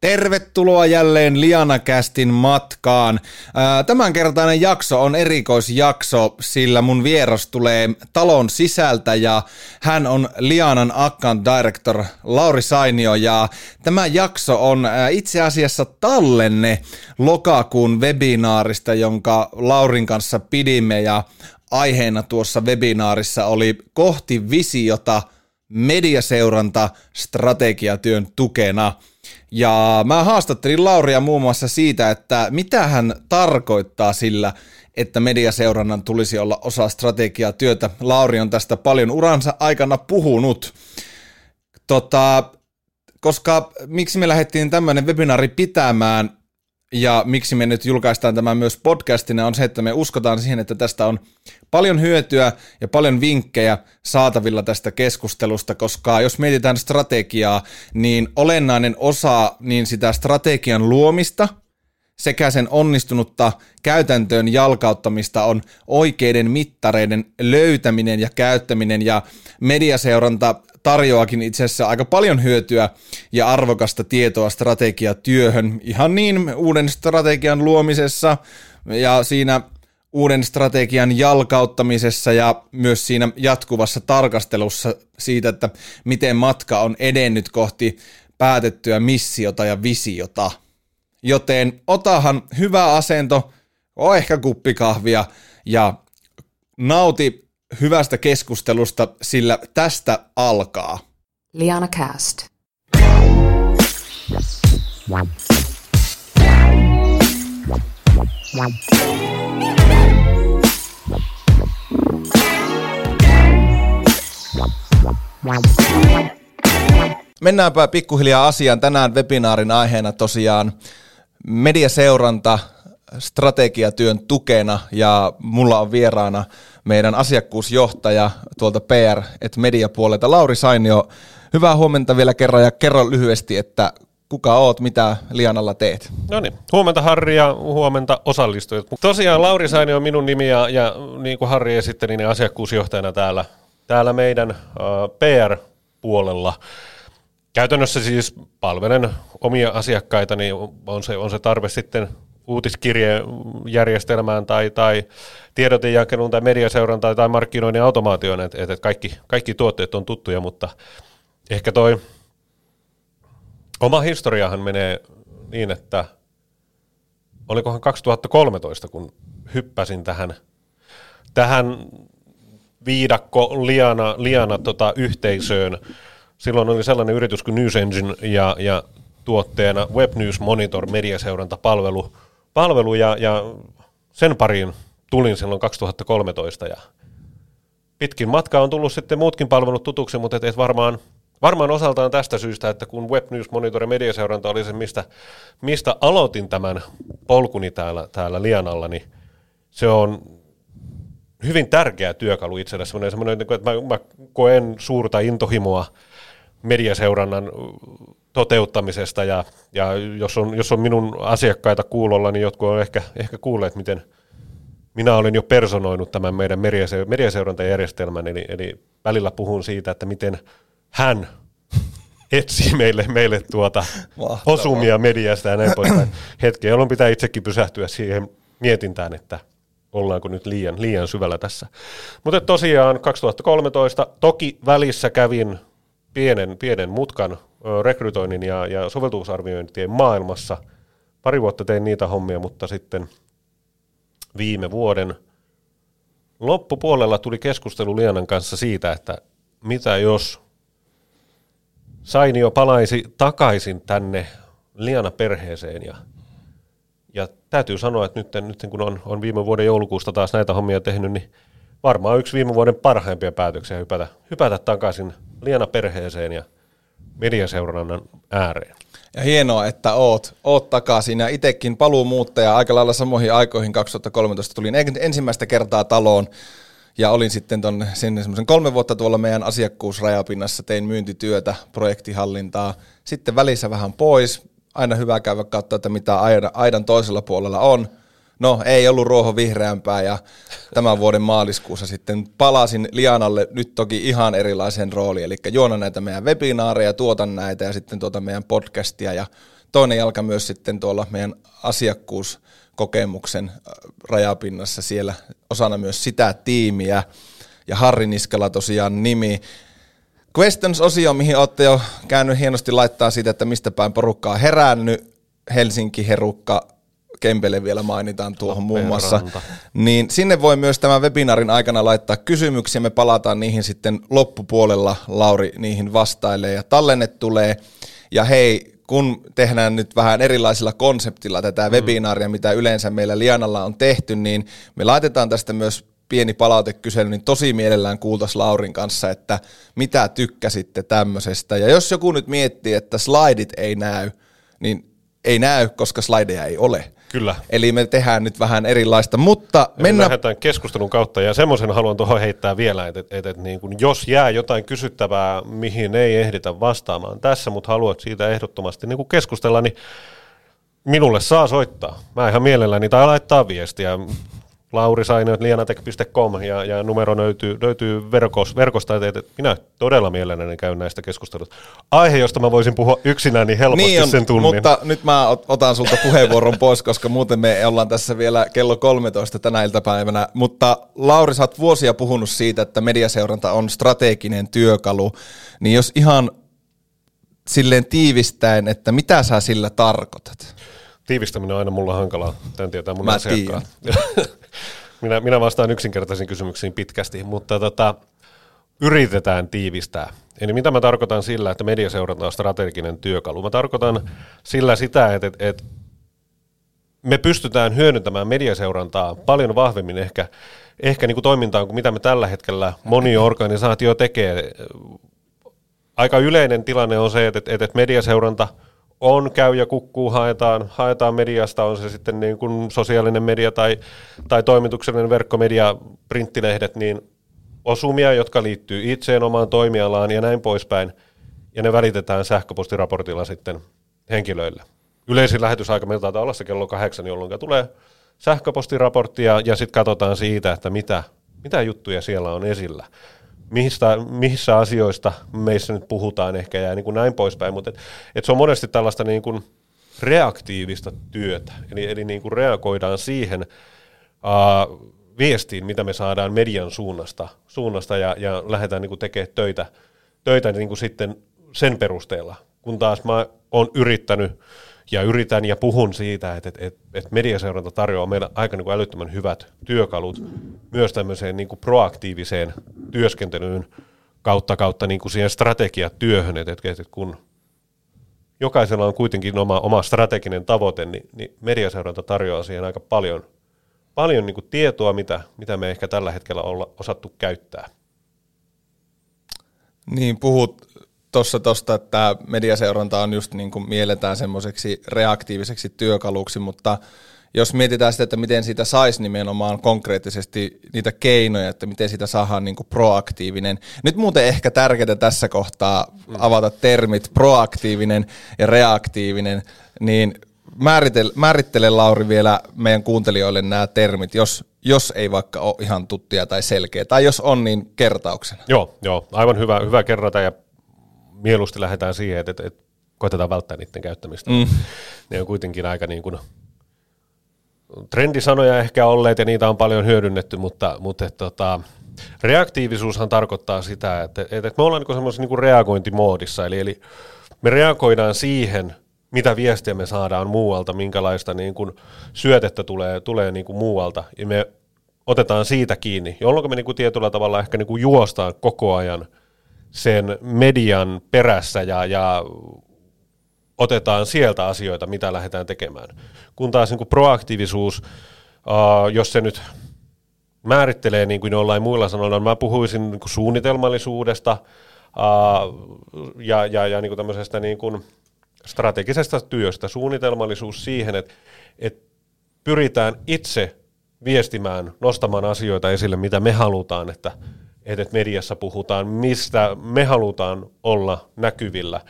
Tervetuloa jälleen Lianakästin matkaan. Tämänkertainen jakso on erikoisjakso, sillä mun vieras tulee talon sisältä ja hän on Lianan account director Lauri Sainio. Ja tämä jakso on itse asiassa tallenne lokakuun webinaarista, jonka Laurin kanssa pidimme. Ja aiheena tuossa webinaarissa oli kohti visiota mediaseuranta strategiatyön tukena – ja mä haastattelin Lauria muun muassa siitä, että mitä hän tarkoittaa sillä, että mediaseurannan tulisi olla osa strategiatyötä. Lauri on tästä paljon uransa aikana puhunut. Tota, koska miksi me lähdettiin tämmöinen webinaari pitämään, ja miksi me nyt julkaistaan tämä myös podcastina on se, että me uskotaan siihen, että tästä on paljon hyötyä ja paljon vinkkejä saatavilla tästä keskustelusta, koska jos mietitään strategiaa, niin olennainen osa niin sitä strategian luomista sekä sen onnistunutta käytäntöön jalkauttamista on oikeiden mittareiden löytäminen ja käyttäminen ja mediaseuranta tarjoakin itse asiassa aika paljon hyötyä ja arvokasta tietoa strategiatyöhön, ihan niin uuden strategian luomisessa ja siinä uuden strategian jalkauttamisessa ja myös siinä jatkuvassa tarkastelussa siitä, että miten matka on edennyt kohti päätettyä missiota ja visiota. Joten otahan hyvä asento, o ehkä kuppikahvia ja nauti hyvästä keskustelusta, sillä tästä alkaa. Liana Cast. Mennäänpä pikkuhiljaa asiaan. Tänään webinaarin aiheena tosiaan mediaseuranta strategiatyön tukena ja mulla on vieraana meidän asiakkuusjohtaja tuolta PR et media puolelta Lauri Sainio. Hyvää huomenta vielä kerran ja kerro lyhyesti, että kuka oot, mitä Lianalla teet? No niin, huomenta Harri ja huomenta osallistujat. Tosiaan Lauri Sainio on minun nimi ja, ja niin kuin Harri esitteli, niin asiakkuusjohtajana täällä, täällä meidän uh, PR-puolella. Käytännössä siis palvelen omia asiakkaita, niin on se, on se tarve sitten uutiskirjejärjestelmään tai, tai tiedotejakeluun tai mediaseurantaan tai markkinoinnin automaatioon, että, että kaikki, kaikki tuotteet on tuttuja, mutta ehkä toi oma historiahan menee niin, että olikohan 2013, kun hyppäsin tähän, tähän viidakko liana, liana tota, yhteisöön. Silloin oli sellainen yritys kuin News Engine ja, ja tuotteena Web News Monitor mediaseurantapalvelu palvelu ja, ja sen pariin tulin silloin 2013 ja pitkin matkaa on tullut sitten muutkin palvelut tutuksi, mutta et varmaan, varmaan osaltaan tästä syystä, että kun Web News Monitor ja mediaseuranta oli se, mistä, mistä aloitin tämän polkuni täällä, täällä Lianalla, niin se on hyvin tärkeä työkalu itselle, semmoinen, semmoinen että mä, mä koen suurta intohimoa mediaseurannan toteuttamisesta ja, ja jos, on, jos on minun asiakkaita kuulolla, niin jotkut on ehkä, ehkä kuulleet, miten minä olen jo personoinut tämän meidän mediaseurantajärjestelmän, eli, eli välillä puhun siitä, että miten hän etsii meille, meille tuota osumia mediasta ja näin poispäin. Hetkeä, jolloin pitää itsekin pysähtyä siihen mietintään, että ollaanko nyt liian, liian syvällä tässä. Mutta tosiaan 2013, toki välissä kävin pienen, pienen mutkan rekrytoinnin ja, ja soveltuvuusarviointien maailmassa. Pari vuotta tein niitä hommia, mutta sitten viime vuoden loppupuolella tuli keskustelu Lianan kanssa siitä, että mitä jos Sainio palaisi takaisin tänne Liana-perheeseen ja, ja täytyy sanoa, että nyt, nyt kun on, on viime vuoden joulukuusta taas näitä hommia tehnyt, niin varmaan yksi viime vuoden parhaimpia päätöksiä hypätä, hypätä takaisin Liana-perheeseen ja – mediaseurannan ääreen. Ja hienoa, että oot, oot takaisin. Ja itsekin paluumuuttaja. Aika lailla samoihin aikoihin 2013 tulin ensimmäistä kertaa taloon. Ja olin sitten ton, sinne semmoisen kolme vuotta tuolla meidän asiakkuusrajapinnassa, tein myyntityötä, projektihallintaa, sitten välissä vähän pois, aina hyvä käydä katsoa, että mitä aidan toisella puolella on, No, ei ollut ruoho vihreämpää ja tämän vuoden maaliskuussa sitten palasin Lianalle nyt toki ihan erilaisen rooliin, eli juona näitä meidän webinaareja, tuotan näitä ja sitten tuota meidän podcastia ja toinen jalka myös sitten tuolla meidän asiakkuuskokemuksen rajapinnassa siellä osana myös sitä tiimiä. Ja Harri Niskala tosiaan nimi. Questions-osio, mihin olette jo käynyt hienosti laittaa siitä, että mistä päin porukkaa herännyt. Helsinki, Herukka, Kempele vielä mainitaan tuohon muun muassa. Niin sinne voi myös tämän webinaarin aikana laittaa kysymyksiä. Me palataan niihin sitten loppupuolella. Lauri niihin vastailee ja tallenne tulee. Ja hei, kun tehdään nyt vähän erilaisilla konseptilla tätä mm. webinaaria, mitä yleensä meillä Lianalla on tehty, niin me laitetaan tästä myös pieni palautekysely, niin tosi mielellään kuultaisiin Laurin kanssa, että mitä tykkäsitte tämmöisestä. Ja jos joku nyt miettii, että slaidit ei näy, niin ei näy, koska slideja ei ole. Kyllä. Eli me tehdään nyt vähän erilaista, mutta Eli mennään... Lähdetään keskustelun kautta, ja semmoisen haluan tuohon heittää vielä, että, että, että niin kun jos jää jotain kysyttävää, mihin ei ehditä vastaamaan tässä, mutta haluat siitä ehdottomasti niin kuin keskustella, niin minulle saa soittaa. Mä ihan mielelläni, tai laittaa viestiä. Lauri Sainot, lianatek.com ja, ja numero löytyy, löytyy verkos, verkosta, että minä todella mielelläni käyn näistä keskusteluista. Aihe, josta mä voisin puhua yksinään, niin helposti niin on, sen tunnin. Mutta nyt mä otan sulta puheenvuoron pois, koska muuten me ollaan tässä vielä kello 13 tänä iltapäivänä. Mutta Lauri, sä oot vuosia puhunut siitä, että mediaseuranta on strateginen työkalu, niin jos ihan silleen tiivistäen, että mitä sä sillä tarkoitat? Tiivistäminen on aina mulla hankalaa, tämän tietää mun Mä asiakkaan. minä, minä vastaan yksinkertaisiin kysymyksiin pitkästi, mutta tota, yritetään tiivistää. Eli mitä mä tarkoitan sillä, että mediaseuranta on strateginen työkalu? Mä tarkoitan sillä sitä, että, että, että me pystytään hyödyntämään mediaseurantaa paljon vahvemmin ehkä, ehkä niin kuin toimintaan kuin mitä me tällä hetkellä moni organisaatio tekee. Aika yleinen tilanne on se, että, että, että mediaseuranta – on, käy ja kukkuu, haetaan, haetaan mediasta, on se sitten niin kuin sosiaalinen media tai, tai toimituksellinen verkkomedia, printtilehdet, niin osumia, jotka liittyy itseen omaan toimialaan ja näin poispäin, ja ne välitetään sähköpostiraportilla sitten henkilöille. Yleisin lähetysaika meillä taitaa olla se kello kahdeksan, jolloin tulee sähköpostiraportti ja, ja sitten katsotaan siitä, että mitä, mitä juttuja siellä on esillä mistä, missä asioista meissä nyt puhutaan ehkä ja niin kuin näin poispäin, mutta et, et se on monesti tällaista niin kuin reaktiivista työtä, eli, eli niin kuin reagoidaan siihen uh, viestiin, mitä me saadaan median suunnasta, suunnasta ja, ja lähdetään niin kuin tekemään töitä, töitä niin kuin sitten sen perusteella, kun taas mä oon yrittänyt ja yritän ja puhun siitä, että, että, että, että mediaseuranta tarjoaa meille aika niin kuin älyttömän hyvät työkalut myös tämmöiseen niin kuin proaktiiviseen työskentelyyn kautta kautta niin kuin siihen strategiatyöhön, että, että, että kun jokaisella on kuitenkin oma, oma strateginen tavoite, niin, niin mediaseuranta tarjoaa siihen aika paljon, paljon niin kuin tietoa, mitä, mitä me ehkä tällä hetkellä olla osattu käyttää. Niin, puhut tuossa tosta, että mediaseuranta on just niin kuin mielletään semmoiseksi reaktiiviseksi työkaluksi, mutta jos mietitään sitä, että miten siitä saisi nimenomaan konkreettisesti niitä keinoja, että miten siitä saadaan niin kuin proaktiivinen. Nyt muuten ehkä tärkeää tässä kohtaa avata termit proaktiivinen ja reaktiivinen, niin määrittele, määrittele Lauri vielä meidän kuuntelijoille nämä termit, jos, jos ei vaikka ole ihan tuttia tai selkeä, tai jos on, niin kertauksena. Joo, joo aivan hyvä, hyvä kerrata ja mieluusti lähdetään siihen, että, että, että koitetaan välttää niiden käyttämistä. Mm. Ne on kuitenkin aika niin kuin trendisanoja ehkä olleet ja niitä on paljon hyödynnetty, mutta, mutta että, tota, reaktiivisuushan tarkoittaa sitä, että, että, että me ollaan niin semmoisessa niin reagointimoodissa, eli, eli me reagoidaan siihen, mitä viestiä me saadaan muualta, minkälaista niin kuin syötettä tulee, tulee niin kuin muualta, ja me otetaan siitä kiinni, jolloin me niin kuin tietyllä tavalla ehkä niin kuin juostaan koko ajan – sen median perässä ja, ja otetaan sieltä asioita, mitä lähdetään tekemään. Kun taas niin kuin proaktiivisuus, uh, jos se nyt määrittelee niin kuin jollain muilla sanoilla, mä puhuisin niin kuin suunnitelmallisuudesta uh, ja, ja, ja niin kuin tämmöisestä niin kuin strategisesta työstä, suunnitelmallisuus siihen, että, että pyritään itse viestimään, nostamaan asioita esille, mitä me halutaan, että että mediassa puhutaan, mistä me halutaan olla näkyvillä.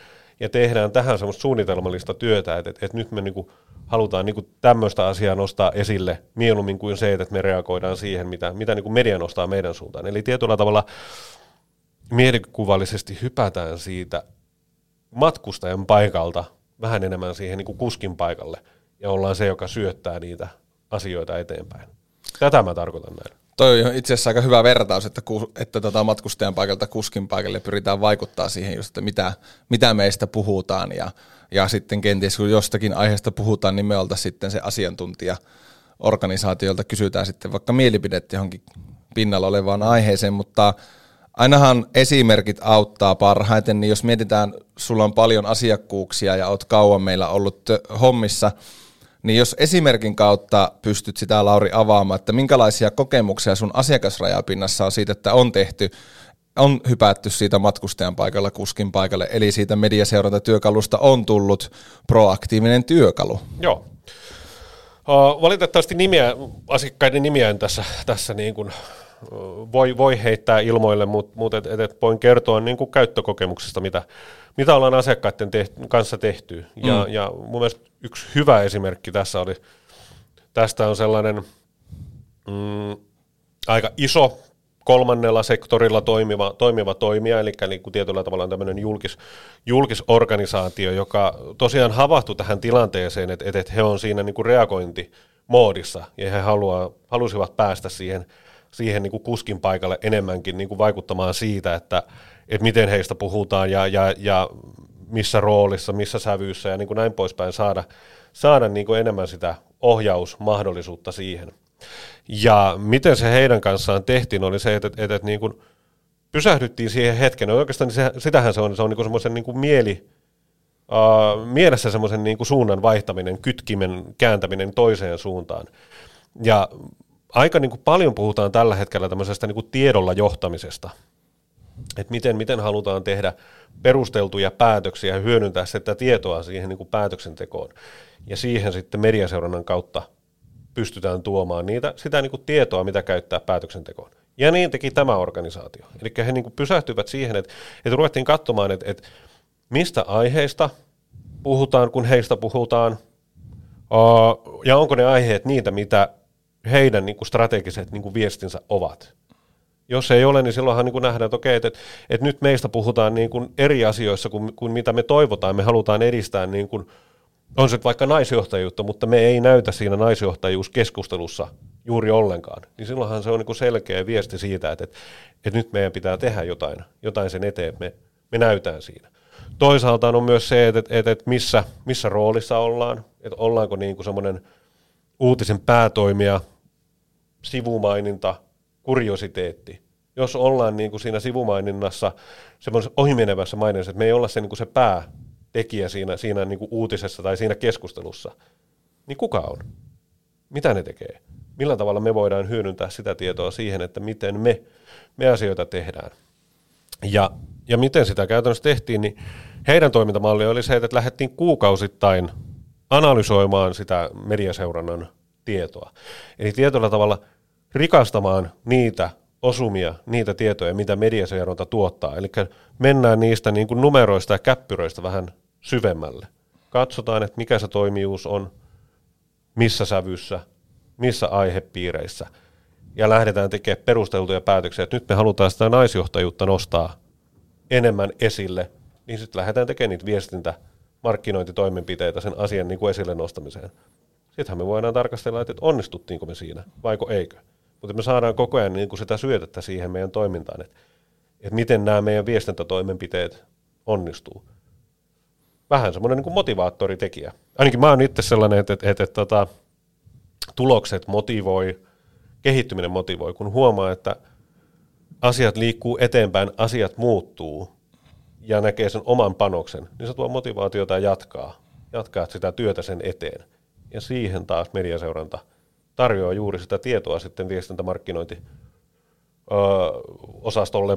Ja tehdään tähän semmoista suunnitelmallista työtä, että, että nyt me niinku halutaan niinku tämmöistä asiaa nostaa esille mieluummin kuin se, että me reagoidaan siihen, mitä, mitä niinku media nostaa meidän suuntaan. Eli tietyllä tavalla mielikuvallisesti hypätään siitä matkustajan paikalta vähän enemmän siihen niin kuin kuskin paikalle ja ollaan se, joka syöttää niitä asioita eteenpäin. Tätä mä tarkoitan näin. Toi on itse asiassa aika hyvä vertaus, että, ku, että tota matkustajan paikalta kuskin paikalle pyritään vaikuttaa siihen, just, että mitä, mitä meistä puhutaan. Ja, ja sitten kenties kun jostakin aiheesta puhutaan, niin me oltaisiin sitten se asiantuntija organisaatiolta kysytään sitten vaikka mielipidettä johonkin pinnalla olevaan aiheeseen, mutta ainahan esimerkit auttaa parhaiten, niin jos mietitään, sulla on paljon asiakkuuksia ja oot kauan meillä ollut hommissa, niin jos esimerkin kautta pystyt sitä Lauri avaamaan, että minkälaisia kokemuksia sun asiakasrajapinnassa on siitä, että on tehty, on hypätty siitä matkustajan paikalla kuskin paikalle, eli siitä mediaseurantatyökalusta on tullut proaktiivinen työkalu. Joo. Valitettavasti nimiä, asiakkaiden nimiä en tässä, tässä niin kuin voi, voi heittää ilmoille, mutta mut et, et, et voin kertoa niin kuin käyttökokemuksesta, mitä, mitä ollaan asiakkaiden tehty, kanssa tehty. Ja, mm. ja mun mielestä yksi hyvä esimerkki tässä oli, tästä on sellainen mm, aika iso kolmannella sektorilla toimiva, toimiva toimija, eli niin kuin tietyllä tavalla tämmöinen julkis, julkisorganisaatio, joka tosiaan havahtui tähän tilanteeseen, että, että he on siinä niin kuin reagointimoodissa, ja he haluaa, halusivat päästä siihen, siihen niin kuin kuskin paikalle enemmänkin niin kuin vaikuttamaan siitä, että, että miten heistä puhutaan ja, ja, ja missä roolissa, missä sävyyssä ja niin kuin näin poispäin saada, saada niin kuin enemmän sitä ohjausmahdollisuutta siihen. Ja miten se heidän kanssaan tehtiin, oli se, että, että, että niin kuin pysähdyttiin siihen hetken. Oikeastaan se, sitähän se on, se on niin semmoisen niin mieli, uh, mielessä semmoisen niin suunnan vaihtaminen, kytkimen kääntäminen toiseen suuntaan. Ja aika niin kuin paljon puhutaan tällä hetkellä tämmöisestä niin kuin tiedolla johtamisesta, että miten, miten halutaan tehdä perusteltuja päätöksiä ja hyödyntää sitä tietoa siihen niin kuin päätöksentekoon. Ja siihen sitten mediaseurannan kautta pystytään tuomaan niitä, sitä niin kuin tietoa, mitä käyttää päätöksentekoon. Ja niin teki tämä organisaatio. Eli he niin kuin pysähtyivät siihen, että, että ruvettiin katsomaan, että, että mistä aiheista puhutaan, kun heistä puhutaan, ja onko ne aiheet niitä, mitä heidän niin kuin strategiset niin kuin viestinsä ovat. Jos ei ole, niin silloinhan niin kuin nähdään, että okei, että, että nyt meistä puhutaan niin kuin eri asioissa kuin, kuin mitä me toivotaan. Me halutaan edistää, niin kuin, on se vaikka naisjohtajuutta, mutta me ei näytä siinä naisjohtajuuskeskustelussa juuri ollenkaan. Niin silloinhan se on niin kuin selkeä viesti siitä, että, että, että nyt meidän pitää tehdä jotain, jotain sen eteen, me, me näytään siinä. Toisaalta on myös se, että, että, että missä, missä roolissa ollaan, että ollaanko niin kuin semmoinen uutisen päätoimija, sivumaininta, kuriositeetti. Jos ollaan niin kuin siinä sivumaininnassa, semmoisessa ohimenevässä maininnassa, että me ei olla se, niin kuin se päätekijä siinä, siinä niin kuin uutisessa tai siinä keskustelussa, niin kuka on? Mitä ne tekee? Millä tavalla me voidaan hyödyntää sitä tietoa siihen, että miten me, me asioita tehdään? Ja, ja miten sitä käytännössä tehtiin, niin heidän toimintamalli oli se, että lähdettiin kuukausittain analysoimaan sitä mediaseurannan tietoa. Eli tietyllä tavalla rikastamaan niitä osumia, niitä tietoja, mitä mediaseuranta tuottaa. Eli mennään niistä niin kuin numeroista ja käppyröistä vähän syvemmälle. Katsotaan, että mikä se toimijuus on, missä sävyssä, missä aihepiireissä. Ja lähdetään tekemään perusteltuja päätöksiä, että nyt me halutaan sitä naisjohtajuutta nostaa enemmän esille, niin sitten lähdetään tekemään niitä viestintä, markkinointitoimenpiteitä sen asian niin kuin esille nostamiseen. Sittenhän me voidaan tarkastella, että onnistuttiinko me siinä, vaiko eikö. Mutta me saadaan koko ajan niin kuin sitä syötettä siihen meidän toimintaan, että, että miten nämä meidän viestintätoimenpiteet onnistuu. Vähän semmoinen niin kuin motivaattoritekijä. Ainakin mä oon itse sellainen, että, että, että, että tota, tulokset motivoi, kehittyminen motivoi, kun huomaa, että asiat liikkuu eteenpäin, asiat muuttuu ja näkee sen oman panoksen, niin se tuo motivaatiota jatkaa, jatkaa sitä työtä sen eteen. Ja siihen taas mediaseuranta – tarjoaa juuri sitä tietoa sitten viestintämarkkinointi osastolle,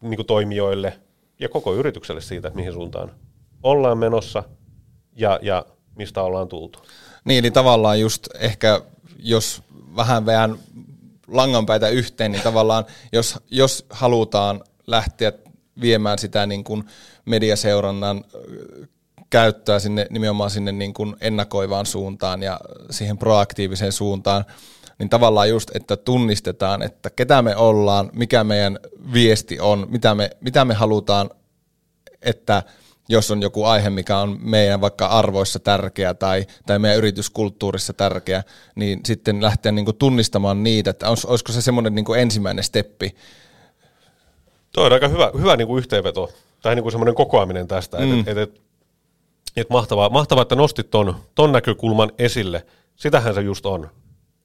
niin kuin toimijoille ja koko yritykselle siitä, mihin suuntaan ollaan menossa ja, ja mistä ollaan tultu. Niin, eli tavallaan just ehkä, jos vähän vähän langanpäitä yhteen, niin tavallaan jos, jos halutaan lähteä viemään sitä niin kuin mediaseurannan käyttöä sinne, nimenomaan sinne niin kuin ennakoivaan suuntaan ja siihen proaktiiviseen suuntaan, niin tavallaan just, että tunnistetaan, että ketä me ollaan, mikä meidän viesti on, mitä me, mitä me halutaan, että jos on joku aihe, mikä on meidän vaikka arvoissa tärkeä tai, tai meidän yrityskulttuurissa tärkeä, niin sitten lähteä niin kuin tunnistamaan niitä, että olis, olisiko se semmoinen niin kuin ensimmäinen steppi. Tuo on aika hyvä, hyvä niin kuin yhteenveto tai niin kuin semmoinen kokoaminen tästä, mm. että et, et, et mahtavaa, mahtavaa, että nostit ton, ton näkökulman esille. Sitähän se just on.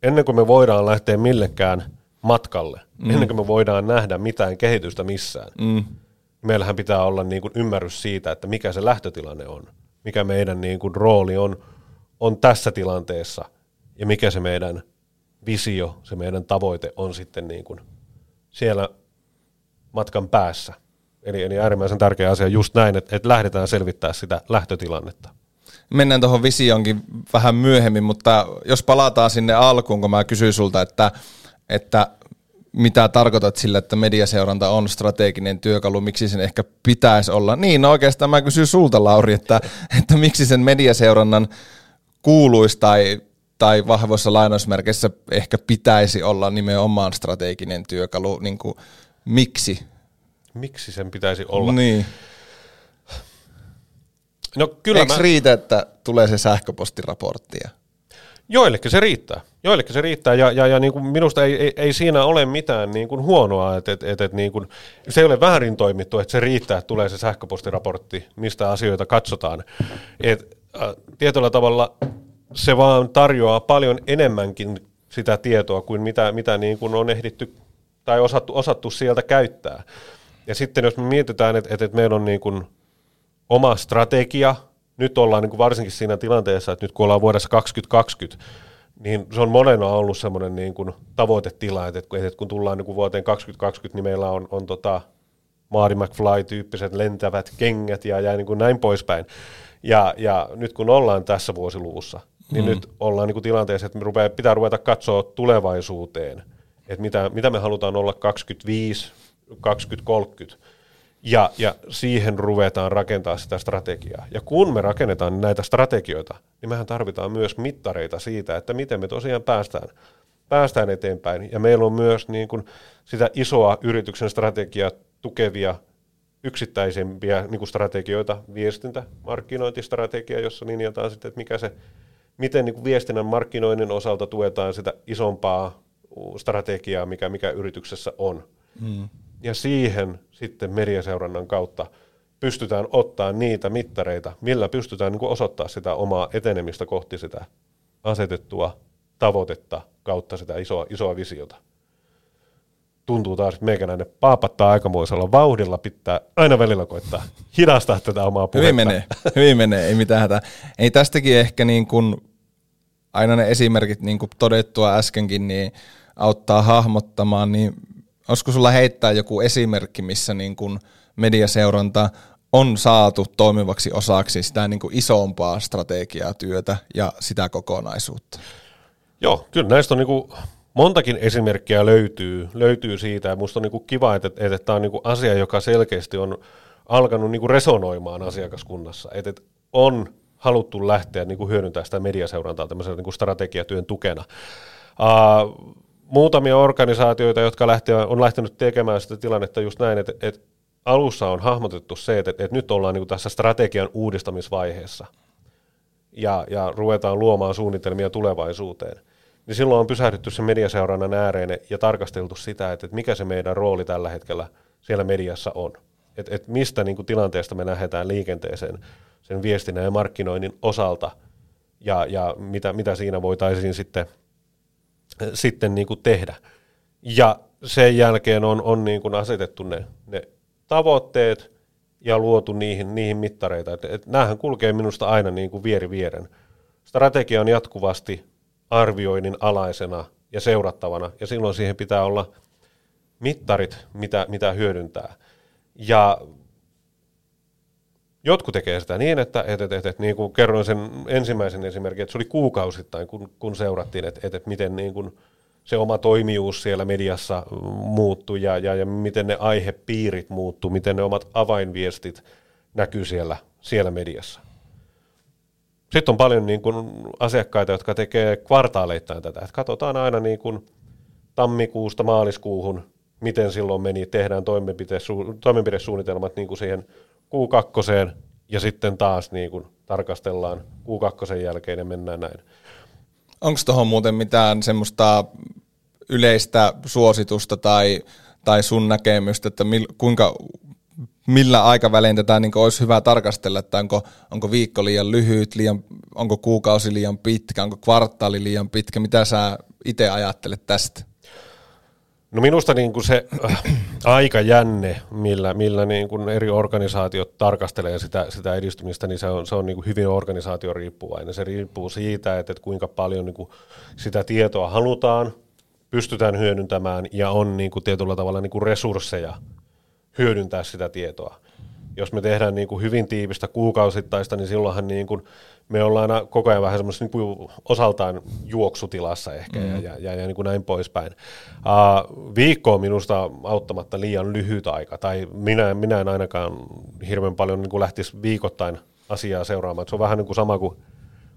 Ennen kuin me voidaan lähteä millekään matkalle, mm. ennen kuin me voidaan nähdä mitään kehitystä missään, mm meillähän pitää olla niin kuin ymmärrys siitä, että mikä se lähtötilanne on, mikä meidän niin kuin rooli on, on tässä tilanteessa ja mikä se meidän visio, se meidän tavoite on sitten niin kuin siellä matkan päässä. Eli, eli äärimmäisen tärkeä asia just näin, että, että lähdetään selvittää sitä lähtötilannetta. Mennään tuohon visioonkin vähän myöhemmin, mutta jos palataan sinne alkuun, kun mä kysyin sulta, että, että mitä tarkoitat sillä, että mediaseuranta on strateginen työkalu, miksi sen ehkä pitäisi olla. Niin, no oikeastaan mä kysyn sulta, Lauri, että, että miksi sen mediaseurannan kuuluisi tai, tai vahvoissa lainausmerkeissä ehkä pitäisi olla nimenomaan strateginen työkalu, niin kuin, miksi? Miksi sen pitäisi olla? Niin. No, kyllä Eikö mä... riitä, että tulee se sähköpostiraportti? Joillekin se riittää. Joillekin se riittää ja, ja, ja niin kuin minusta ei, ei, ei, siinä ole mitään niin kuin huonoa, että et, et, et niin kuin, se ei ole väärin toimittu, että se riittää, että tulee se sähköpostiraportti, mistä asioita katsotaan. Et, äh, tietyllä tavalla se vaan tarjoaa paljon enemmänkin sitä tietoa kuin mitä, mitä niin kuin on ehditty tai osattu, osattu sieltä käyttää. Ja sitten jos me mietitään, että, että, että meillä on niin kuin oma strategia, nyt ollaan niin kuin varsinkin siinä tilanteessa, että nyt kun ollaan vuodessa 2020, niin se on monena ollut semmoinen niin kuin tavoitetila, että, että kun tullaan niin kuin vuoteen 2020, niin meillä on, on tota Marty McFly-tyyppiset lentävät kengät ja, ja niin kuin näin poispäin. Ja, ja nyt kun ollaan tässä vuosiluvussa, niin mm. nyt ollaan niin kuin tilanteessa, että me rupeaa, pitää ruveta katsoa tulevaisuuteen, että mitä, mitä me halutaan olla 25, 2030. Ja, ja siihen ruvetaan rakentaa sitä strategiaa. Ja kun me rakennetaan näitä strategioita, niin mehän tarvitaan myös mittareita siitä, että miten me tosiaan päästään, päästään eteenpäin. Ja meillä on myös niin kuin sitä isoa yrityksen strategiaa tukevia yksittäisempiä niin kuin strategioita, viestintä, markkinointistrategia, jossa linjataan sitten, että mikä se, miten niin kuin viestinnän markkinoinnin osalta tuetaan sitä isompaa strategiaa, mikä, mikä yrityksessä on. Hmm. Ja siihen sitten mediaseurannan kautta pystytään ottaa niitä mittareita, millä pystytään niin osoittaa sitä omaa etenemistä kohti sitä asetettua tavoitetta kautta sitä isoa, isoa visiota. Tuntuu taas, että meikäläinen paapattaa aikamoisella vauhdilla, pitää aina välillä koittaa hidastaa tätä omaa puhetta. Hyvin menee, hyvin menee, ei mitään hätää. Ei tästäkin ehkä niin kuin, aina ne esimerkit niin kuin todettua äskenkin, niin auttaa hahmottamaan, niin Olisiko sulla heittää joku esimerkki, missä niin kuin mediaseuranta on saatu toimivaksi osaksi sitä niin kuin isompaa strategiaa työtä ja sitä kokonaisuutta? Joo, kyllä näistä on niin kuin montakin esimerkkiä löytyy, löytyy siitä ja musta on niin kuin kiva, että, että, että tämä on niin kuin asia, joka selkeästi on alkanut niin kuin resonoimaan asiakaskunnassa, että, että on haluttu lähteä niin kuin hyödyntämään sitä mediaseurantaa tämmöisen niin kuin strategiatyön tukena. Uh, muutamia organisaatioita, jotka lähtee, on lähtenyt tekemään sitä tilannetta just näin, että, että alussa on hahmotettu se, että, että nyt ollaan niin tässä strategian uudistamisvaiheessa ja, ja ruvetaan luomaan suunnitelmia tulevaisuuteen. Niin silloin on pysähdytty sen mediaseurannan ääreen ja tarkasteltu sitä, että, että mikä se meidän rooli tällä hetkellä siellä mediassa on. Että, että mistä niin kuin tilanteesta me lähdetään liikenteeseen sen viestinnän ja markkinoinnin osalta ja, ja mitä, mitä siinä voitaisiin sitten – sitten niin kuin tehdä. Ja sen jälkeen on, on niin kuin asetettu ne, ne tavoitteet ja luotu niihin, niihin mittareita. Et, et näähän kulkee minusta aina niin kuin vieri vieren. Strategia on jatkuvasti arvioinnin alaisena ja seurattavana, ja silloin siihen pitää olla mittarit, mitä, mitä hyödyntää. Ja Jotkut tekee sitä niin, että, että, että, että, että niin kuin kerroin sen ensimmäisen esimerkin, että se oli kuukausittain, kun, kun seurattiin, että, että, että miten niin kuin se oma toimijuus siellä mediassa muuttui ja, ja, ja miten ne aihepiirit muuttuu, miten ne omat avainviestit näkyy siellä, siellä mediassa. Sitten on paljon niin kuin asiakkaita, jotka tekee kvartaaleittain tätä. Että katsotaan aina niin kuin tammikuusta maaliskuuhun, miten silloin meni, tehdään toimenpidesuunnitelmat niin kuin siihen Q2 ja sitten taas niin kuin tarkastellaan Q2 jälkeen ja mennään näin. Onko tuohon muuten mitään semmoista yleistä suositusta tai, tai sun näkemystä, että mil, kuinka millä aikavälein tätä niin olisi hyvä tarkastella, että onko, onko viikko liian lyhyt, liian, onko kuukausi liian pitkä, onko kvartaali liian pitkä, mitä sä itse ajattelet tästä? No minusta niin kuin se äh, aikajänne, millä, millä niin kuin eri organisaatiot tarkastelee sitä, sitä edistymistä, niin se on, se on niin kuin hyvin organisaatioriippuvainen. Se riippuu siitä, että, että kuinka paljon niin kuin sitä tietoa halutaan, pystytään hyödyntämään ja on niin kuin tietyllä tavalla niin kuin resursseja hyödyntää sitä tietoa. Jos me tehdään niin kuin hyvin tiivistä kuukausittaista, niin silloinhan niin kuin me ollaan aina koko ajan vähän semmoisessa niin osaltaan juoksutilassa ehkä mm. ja, ja, ja niin kuin näin poispäin. Uh, viikko on minusta auttamatta liian lyhyt aika, tai minä, minä en ainakaan hirveän paljon niin kuin lähtisi viikoittain asiaa seuraamaan. se on vähän niin kuin sama kuin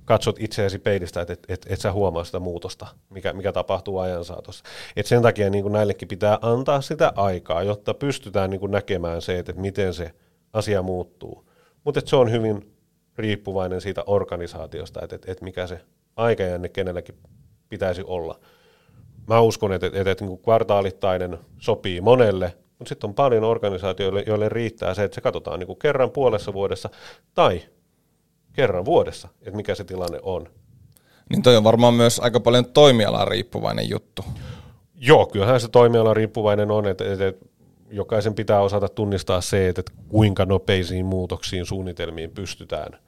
katsot itseäsi peilistä, että et, et, et sä huomaa sitä muutosta, mikä, mikä tapahtuu ajan saatossa. Et sen takia niin kuin näillekin pitää antaa sitä aikaa, jotta pystytään niin kuin näkemään se, että et miten se asia muuttuu. Mutta se on hyvin riippuvainen siitä organisaatiosta, että et, et mikä se aikajänne kenelläkin pitäisi olla. Mä uskon, että, että, että niin kvartaalittainen sopii monelle, mutta sitten on paljon organisaatioille, joille riittää se, että se katsotaan niin kuin kerran puolessa vuodessa tai kerran vuodessa, että mikä se tilanne on. Niin toi on varmaan myös aika paljon toimialan riippuvainen juttu. Joo, kyllähän se toimialan riippuvainen on, että, että jokaisen pitää osata tunnistaa se, että kuinka nopeisiin muutoksiin suunnitelmiin pystytään,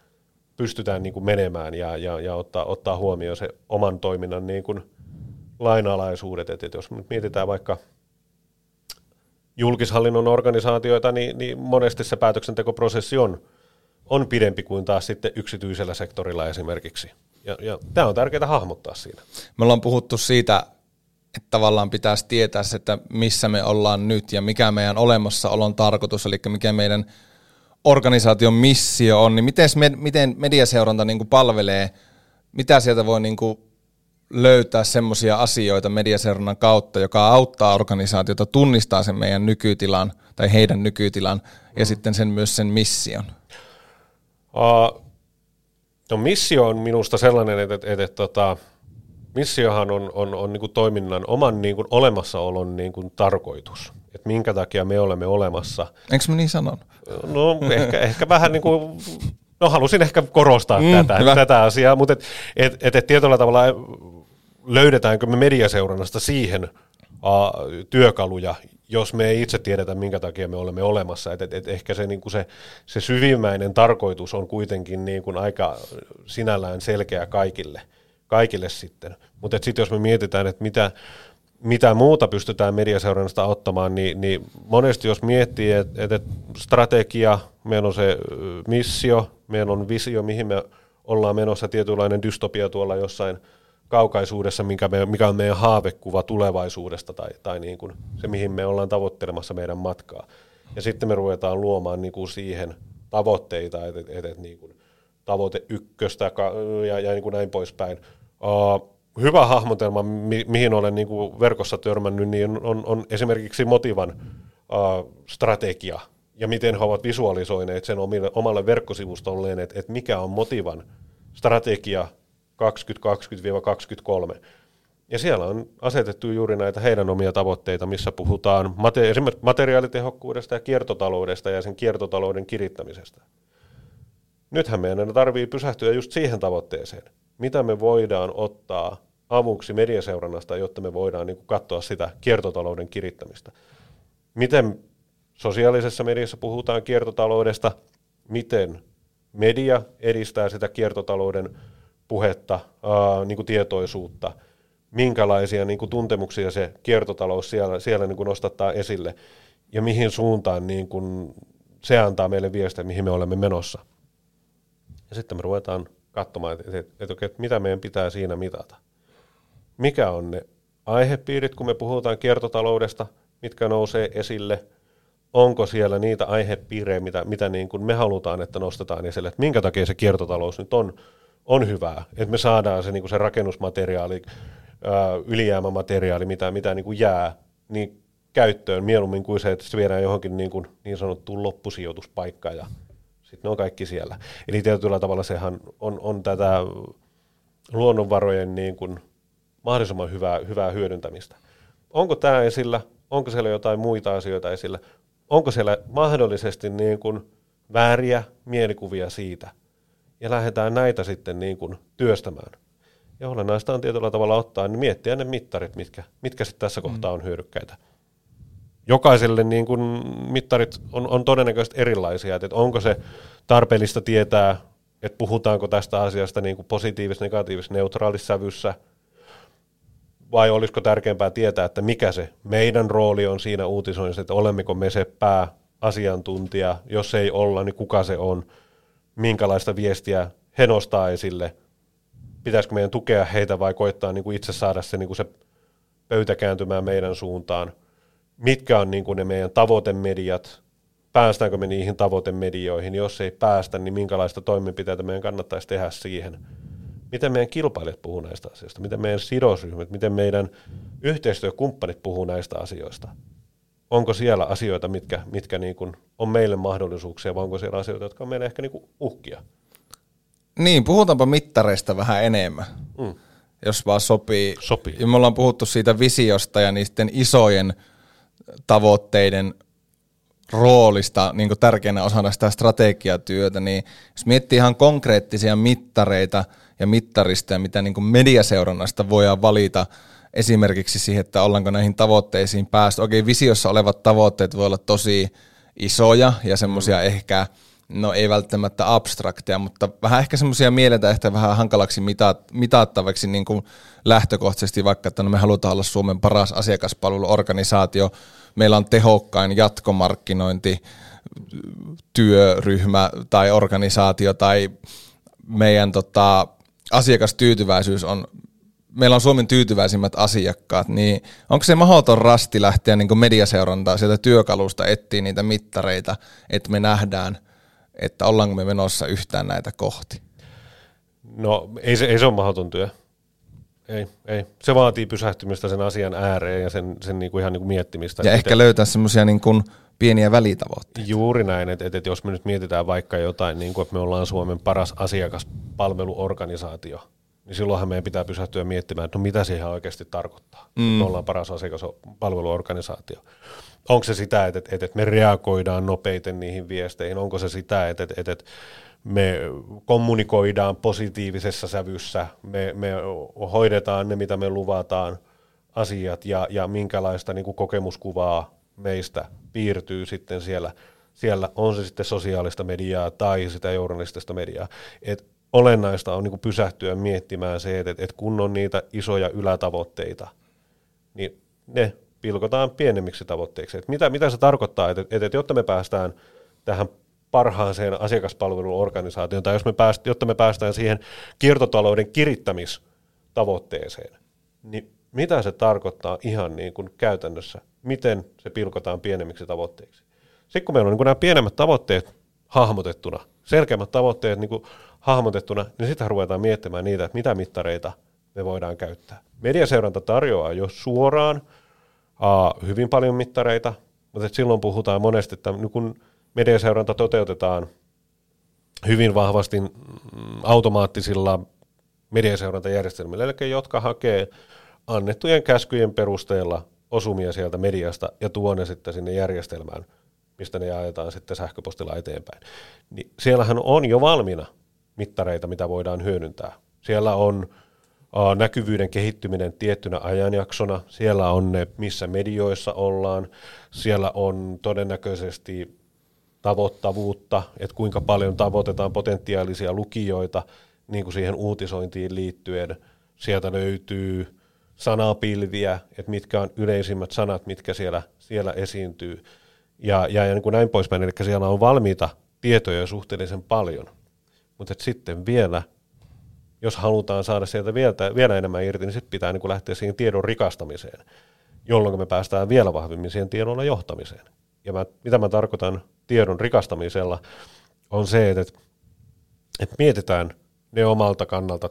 pystytään niin kuin menemään ja, ja, ja ottaa, ottaa huomioon se oman toiminnan niin kuin lainalaisuudet. Että, että jos nyt mietitään vaikka julkishallinnon organisaatioita, niin, niin monesti se päätöksentekoprosessi on – on pidempi kuin taas sitten yksityisellä sektorilla esimerkiksi. Ja, ja tämä on tärkeää hahmottaa siinä. Me ollaan puhuttu siitä, että tavallaan pitäisi tietää se, että missä me ollaan nyt ja mikä meidän olemassaolon tarkoitus, eli mikä meidän organisaation missio on, niin miten, miten mediaseuranta niin kuin palvelee, mitä sieltä voi niin kuin löytää semmoisia asioita mediaseurannan kautta, joka auttaa organisaatiota tunnistaa sen meidän nykytilan tai heidän nykytilan ja mm. sitten sen myös sen mission. Uh, no missio on minusta sellainen, että, että, että, että tota, missiohan on, on, on niin kuin toiminnan oman niin kuin olemassaolon niin kuin tarkoitus, että minkä takia me olemme olemassa. Enkö mä niin sanon? No ehkä, ehkä vähän niin kuin, no halusin ehkä korostaa mm, tätä, tätä asiaa, mutta et, et, et, et tietyllä tavalla löydetäänkö me mediaseurannasta siihen uh, työkaluja, jos me ei itse tiedetä, minkä takia me olemme olemassa. Et, et, et ehkä se, niin kuin se, se syvimmäinen tarkoitus on kuitenkin niin kuin aika sinällään selkeä kaikille, kaikille sitten. Mutta sitten jos me mietitään, että mitä, mitä muuta pystytään mediaseurannasta ottamaan, niin, niin monesti jos miettii, että et, strategia, meillä on se missio, meillä on visio, mihin me ollaan menossa, tietynlainen dystopia tuolla jossain – kaukaisuudessa, mikä, me, mikä on meidän haavekuva tulevaisuudesta tai, tai niin kuin se, mihin me ollaan tavoittelemassa meidän matkaa. Ja sitten me ruvetaan luomaan niin kuin siihen tavoitteita, että et, et, niin kuin tavoite ykköstä ja, ja niin kuin näin poispäin. Hyvä hahmotelma, mi, mihin olen niin kuin verkossa törmännyt, niin on, on esimerkiksi Motivan uh, strategia ja miten he ovat visualisoineet sen omille, omalle verkkosivustolleen, että, että mikä on Motivan strategia 2020-2023. Ja siellä on asetettu juuri näitä heidän omia tavoitteita, missä puhutaan mate- esimerkiksi materiaalitehokkuudesta ja kiertotaloudesta ja sen kiertotalouden kirittämisestä. Nythän meidän tarvii pysähtyä just siihen tavoitteeseen. Mitä me voidaan ottaa avuksi mediaseurannasta, jotta me voidaan niin katsoa sitä kiertotalouden kirittämistä. Miten sosiaalisessa mediassa puhutaan kiertotaloudesta, miten media edistää sitä kiertotalouden puhetta, ää, niin kuin tietoisuutta, minkälaisia niin kuin tuntemuksia se kiertotalous siellä, siellä niin kuin nostattaa esille ja mihin suuntaan niin kuin se antaa meille viestiä, mihin me olemme menossa. Ja sitten me ruvetaan katsomaan, että, että, että, että mitä meidän pitää siinä mitata. Mikä on ne aihepiirit, kun me puhutaan kiertotaloudesta, mitkä nousee esille, onko siellä niitä aihepiirejä, mitä, mitä niin kuin me halutaan, että nostetaan esille, että minkä takia se kiertotalous nyt on on hyvää, että me saadaan se, niin se rakennusmateriaali, ylijäämämateriaali, mitä, mitä niin kuin jää, niin käyttöön mieluummin kuin se, että se viedään johonkin niin, kuin niin sanottuun loppusijoituspaikkaan ja Sitten ne on kaikki siellä. Eli tietyllä tavalla sehän on, on tätä luonnonvarojen niin kuin mahdollisimman hyvää, hyvää hyödyntämistä. Onko tämä esillä? Onko siellä jotain muita asioita esillä? Onko siellä mahdollisesti niin kuin vääriä mielikuvia siitä? Ja lähdetään näitä sitten niin kuin työstämään. Ja olennaista on tietyllä tavalla ottaa, niin miettiä ne mittarit, mitkä, mitkä sitten tässä kohtaa on hyödykkäitä. Jokaiselle niin kun mittarit on, on todennäköisesti erilaisia, että onko se tarpeellista tietää, että puhutaanko tästä asiasta niin kuin positiivis, negatiivis, neutraalissa sävyssä, vai olisiko tärkeämpää tietää, että mikä se meidän rooli on siinä uutisoinnissa, että olemmeko me se pääasiantuntija, jos ei olla, niin kuka se on, minkälaista viestiä he nostaa esille – pitäisikö meidän tukea heitä vai koittaa niin kuin itse saada se, niin kuin se pöytä kääntymään meidän suuntaan. Mitkä on niin kuin ne meidän tavoitemediat, päästäänkö me niihin tavoitemedioihin, jos ei päästä, niin minkälaista toimenpiteitä meidän kannattaisi tehdä siihen. Miten meidän kilpailijat puhuu näistä asioista, miten meidän sidosryhmät, miten meidän yhteistyökumppanit puhuu näistä asioista. Onko siellä asioita, mitkä, mitkä niin kuin on meille mahdollisuuksia, vai onko siellä asioita, jotka on meille ehkä niin kuin uhkia? Niin, puhutaanpa mittareista vähän enemmän, mm. jos vaan sopii. Sopii. Ja me ollaan puhuttu siitä visiosta ja niiden isojen tavoitteiden roolista niin kuin tärkeänä osana sitä strategiatyötä, niin jos miettii ihan konkreettisia mittareita ja mittaristoja, mitä niin kuin mediaseurannasta voidaan valita esimerkiksi siihen, että ollaanko näihin tavoitteisiin päästy. Okei, visiossa olevat tavoitteet voi olla tosi isoja ja semmoisia mm. ehkä – no ei välttämättä abstrakteja, mutta vähän ehkä semmoisia mielitä ehkä vähän hankalaksi mita- mitattavaksi niin kuin lähtökohtaisesti, vaikka että no me halutaan olla Suomen paras asiakaspalveluorganisaatio, meillä on tehokkain jatkomarkkinointi, työryhmä tai organisaatio tai meidän tota, asiakastyytyväisyys on meillä on Suomen tyytyväisimmät asiakkaat, niin onko se mahdoton rasti lähteä niin mediaseurantaa sieltä työkalusta etsiä niitä mittareita, että me nähdään – että ollaanko me menossa yhtään näitä kohti? No ei se, ei se ole mahdoton työ. Ei, ei. Se vaatii pysähtymistä sen asian ääreen ja sen, sen niinku ihan niinku miettimistä. Ja ehkä löytää semmoisia niinku pieniä välitavoitteita. Juuri näin, että, että, että jos me nyt mietitään vaikka jotain, niin kuin, että me ollaan Suomen paras asiakaspalveluorganisaatio, niin silloinhan meidän pitää pysähtyä miettimään, että no mitä siihen oikeasti tarkoittaa. Mm. Me ollaan paras asiakaspalveluorganisaatio. Onko se sitä, että, että, että me reagoidaan nopeiten niihin viesteihin? Onko se sitä, että, että, että me kommunikoidaan positiivisessa sävyssä, me, me hoidetaan ne, mitä me luvataan, asiat ja, ja minkälaista niin kuin kokemuskuvaa meistä piirtyy sitten siellä, siellä, on se sitten sosiaalista mediaa tai sitä journalistista mediaa. Et olennaista on niin kuin pysähtyä miettimään se, että, että kun on niitä isoja ylätavoitteita, niin ne pilkotaan pienemmiksi tavoitteiksi. Että mitä, mitä se tarkoittaa, että, että, että jotta me päästään tähän parhaaseen asiakaspalveluorganisaatioon, tai jos me pääst, jotta me päästään siihen kiertotalouden kirittämistavoitteeseen, niin mitä se tarkoittaa ihan niin kuin käytännössä? Miten se pilkotaan pienemmiksi tavoitteiksi? Sitten kun meillä on niin kuin nämä pienemmät tavoitteet hahmotettuna, selkeämmät tavoitteet niin kuin hahmotettuna, niin sitten ruvetaan miettimään niitä, että mitä mittareita me voidaan käyttää. Mediaseuranta tarjoaa jo suoraan uh, hyvin paljon mittareita, mutta silloin puhutaan monesti, että kun mediaseuranta toteutetaan hyvin vahvasti mm, automaattisilla mediaseurantajärjestelmillä, eli jotka hakee annettujen käskyjen perusteella osumia sieltä mediasta ja tuo ne sitten sinne järjestelmään, mistä ne jaetaan sitten sähköpostilla eteenpäin. Niin siellähän on jo valmiina mittareita, mitä voidaan hyödyntää. Siellä on näkyvyyden kehittyminen tiettynä ajanjaksona. Siellä on ne, missä medioissa ollaan. Siellä on todennäköisesti tavoittavuutta, että kuinka paljon tavoitetaan potentiaalisia lukijoita niin kuin siihen uutisointiin liittyen. Sieltä löytyy sanapilviä, että mitkä on yleisimmät sanat, mitkä siellä, siellä esiintyy. Ja, ja, niin kuin näin poispäin, eli siellä on valmiita tietoja suhteellisen paljon. Mutta sitten vielä jos halutaan saada sieltä vielä, vielä enemmän irti, niin sitten pitää niin kuin lähteä siihen tiedon rikastamiseen, jolloin me päästään vielä vahvemmin siihen tiedolla johtamiseen. Ja mä, mitä mä tarkoitan tiedon rikastamisella, on se, että, että mietitään ne omalta kannalta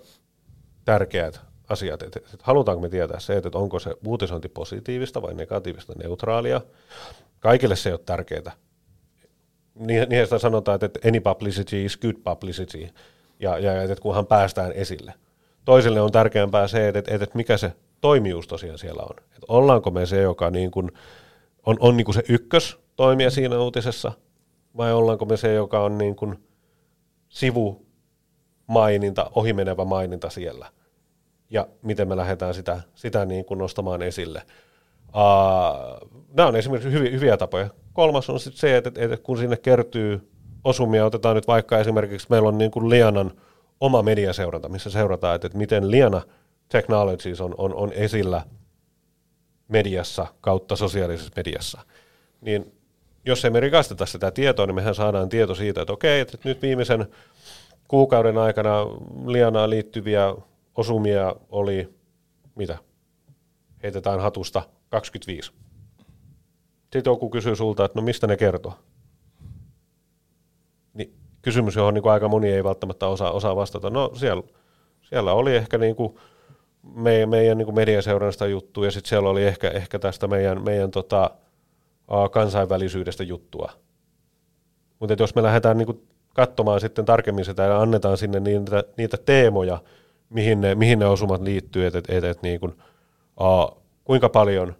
tärkeät asiat. Että, että halutaanko me tietää se, että onko se uutisointi positiivista vai negatiivista, neutraalia. Kaikille se ei ole tärkeää. niihin sitä sanotaan, että any publicity is good publicity, ja, ja että kunhan päästään esille. Toisille on tärkeämpää se, että, että, mikä se toimijuus tosiaan siellä on. Että ollaanko me se, joka niin kuin on, on niin kuin se ykkös toimija siinä uutisessa, vai ollaanko me se, joka on niin kuin sivu maininta, ohimenevä maininta siellä. Ja miten me lähdetään sitä, sitä niin kuin nostamaan esille. Uh, nämä on esimerkiksi hyviä, hyviä tapoja. Kolmas on sitten se, että, että kun sinne kertyy osumia, otetaan nyt vaikka esimerkiksi, meillä on niin kuin Lianan oma mediaseuranta, missä seurataan, että, että miten Liana Technologies on, on, on esillä mediassa kautta sosiaalisessa mediassa. Niin jos emme rikasteta sitä tietoa, niin mehän saadaan tieto siitä, että okei, että nyt viimeisen kuukauden aikana Lianaan liittyviä osumia oli, mitä, heitetään hatusta 25. Sitten joku kysyy sulta, että no mistä ne kertoo? Kysymys, johon niin kuin aika moni ei välttämättä osaa, osaa vastata. No siellä, siellä oli ehkä niin kuin meidän, meidän niin kuin mediaseurannasta juttu ja sitten siellä oli ehkä, ehkä tästä meidän, meidän tota, kansainvälisyydestä juttua. Mutta jos me lähdetään niin kuin katsomaan sitten tarkemmin sitä ja annetaan sinne niitä, niitä teemoja, mihin ne, mihin ne osumat liittyy, että et, et, et niin kuin, uh, kuinka paljon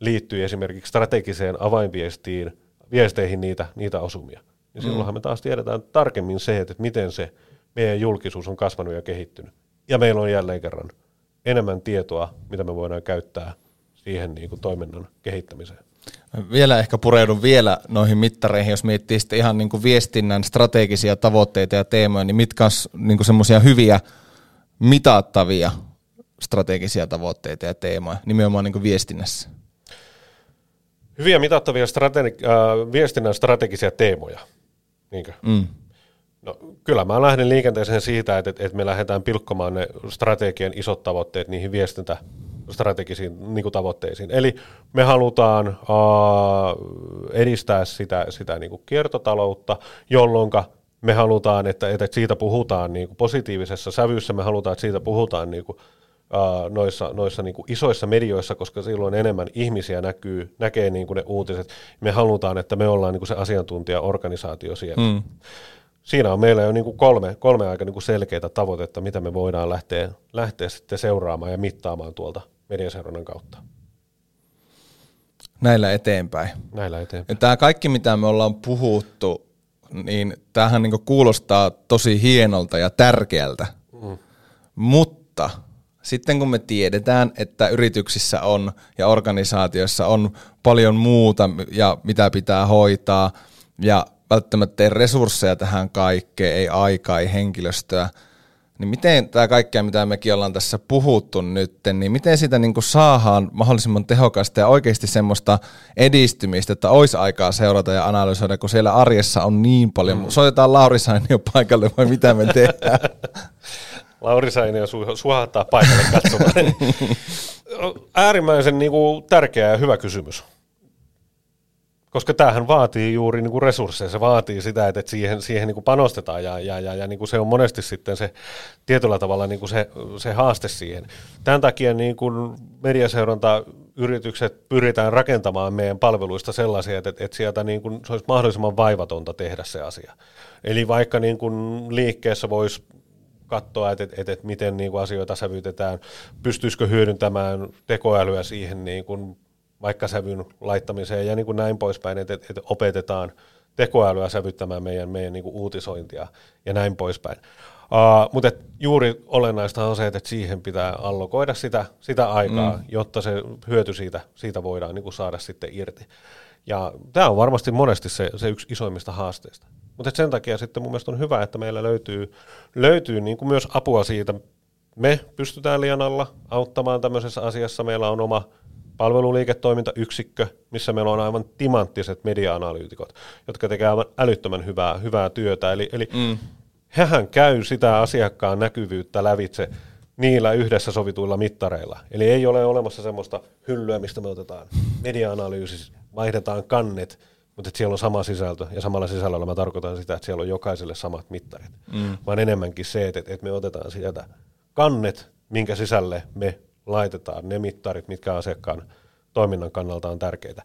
liittyy esimerkiksi strategiseen avainviestiin, viesteihin niitä, niitä osumia. Niin silloinhan me taas tiedetään tarkemmin se, että miten se meidän julkisuus on kasvanut ja kehittynyt. Ja meillä on jälleen kerran enemmän tietoa, mitä me voidaan käyttää siihen niin kuin toiminnan kehittämiseen. Vielä ehkä pureudun vielä noihin mittareihin, jos miettii sitten ihan niin kuin viestinnän strategisia tavoitteita ja teemoja, niin mitkä on niin semmoisia hyviä mitattavia strategisia tavoitteita ja teemoja nimenomaan niin kuin viestinnässä? Hyviä mitattavia strategi- äh, viestinnän strategisia teemoja. Niinkö? Mm. No, kyllä mä lähden liikenteeseen siitä, että, että me lähdetään pilkkomaan ne strategian isot tavoitteet niihin viestintä strategisiin niin kuin tavoitteisiin. Eli me halutaan uh, edistää sitä, sitä niin kuin kiertotaloutta, jolloin me halutaan, että, että siitä puhutaan niin kuin positiivisessa sävyssä, me halutaan, että siitä puhutaan niin kuin, uh, noissa, noissa niin kuin isoissa medioissa, koska silloin enemmän ihmisiä näkyy, näkee niin kuin ne uutiset. Me halutaan, että me ollaan niin kuin se asiantuntijaorganisaatio siellä. Mm. Siinä on meillä jo niin kuin kolme, kolme aika niin kuin selkeitä tavoitetta, mitä me voidaan lähteä, lähteä sitten seuraamaan ja mittaamaan tuolta mediaseurannan kautta. Näillä eteenpäin. Näillä eteenpäin. Ja tämä kaikki, mitä me ollaan puhuttu, niin tämähän niin kuulostaa tosi hienolta ja tärkeältä. Mm. Mutta sitten kun me tiedetään, että yrityksissä on ja organisaatioissa on paljon muuta ja mitä pitää hoitaa ja välttämättä ei resursseja tähän kaikkeen, ei aikaa, ei henkilöstöä, niin miten tämä kaikkea, mitä mekin ollaan tässä puhuttu nyt, niin miten sitä niin kuin saadaan mahdollisimman tehokasta ja oikeasti semmoista edistymistä, että olisi aikaa seurata ja analysoida, kun siellä arjessa on niin paljon. Mm. Soitetaan Lauri jo paikalle vai mitä me tehdään? Lauri Sainio su- suhattaa paikalle katsomaan. Äärimmäisen niin kuin, tärkeä ja hyvä kysymys koska tämähän vaatii juuri niin kuin resursseja, se vaatii sitä, että siihen, siihen niin kuin panostetaan ja, ja, ja, ja niin kuin se on monesti sitten se tietyllä tavalla niin kuin se, se haaste siihen. Tämän takia niin kuin mediaseuranta yritykset pyritään rakentamaan meidän palveluista sellaisia, että, että sieltä niin kuin se olisi mahdollisimman vaivatonta tehdä se asia. Eli vaikka niin kuin liikkeessä voisi katsoa, että, että, että miten niin kuin asioita sävytetään, pystyisikö hyödyntämään tekoälyä siihen niin kuin vaikka sävyn laittamiseen ja niin kuin näin poispäin, että, että opetetaan tekoälyä sävyttämään meidän, meidän niin kuin uutisointia ja näin poispäin. Uh, mutta juuri olennaista on se, että siihen pitää allokoida sitä, sitä aikaa, mm. jotta se hyöty siitä, siitä voidaan niin kuin saada sitten irti. Ja tämä on varmasti monesti se, se yksi isoimmista haasteista. Mutta sen takia sitten mun mielestä on hyvä, että meillä löytyy, löytyy niin kuin myös apua siitä. Me pystytään liian alla auttamaan tämmöisessä asiassa. Meillä on oma palveluliiketoimintayksikkö, missä meillä on aivan timanttiset media-analyytikot, jotka tekevät aivan älyttömän hyvää, hyvää työtä. Eli, eli mm. hehän käy sitä asiakkaan näkyvyyttä lävitse niillä yhdessä sovituilla mittareilla. Eli ei ole olemassa semmoista hyllyä, mistä me otetaan media-analyysi, vaihdetaan kannet, mutta että siellä on sama sisältö, ja samalla sisällöllä mä tarkoitan sitä, että siellä on jokaiselle samat mittarit, mm. vaan enemmänkin se, että, että me otetaan sieltä kannet, minkä sisälle me laitetaan ne mittarit, mitkä asiakkaan toiminnan kannalta on tärkeitä.